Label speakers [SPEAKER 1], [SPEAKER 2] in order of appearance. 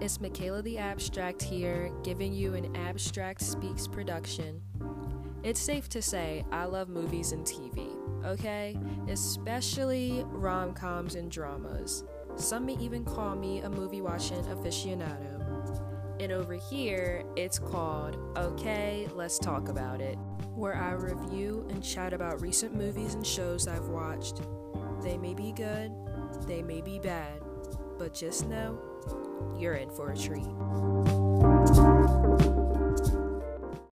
[SPEAKER 1] it's Michaela the Abstract here, giving you an Abstract Speaks production. It's safe to say I love movies and TV, okay? Especially rom coms and dramas. Some may even call me a movie watching aficionado. And over here, it's called OKai, Let's Talk About It, where I review and chat about recent movies and shows I've watched. They may be good, they may be bad, but just know you're in for a treat.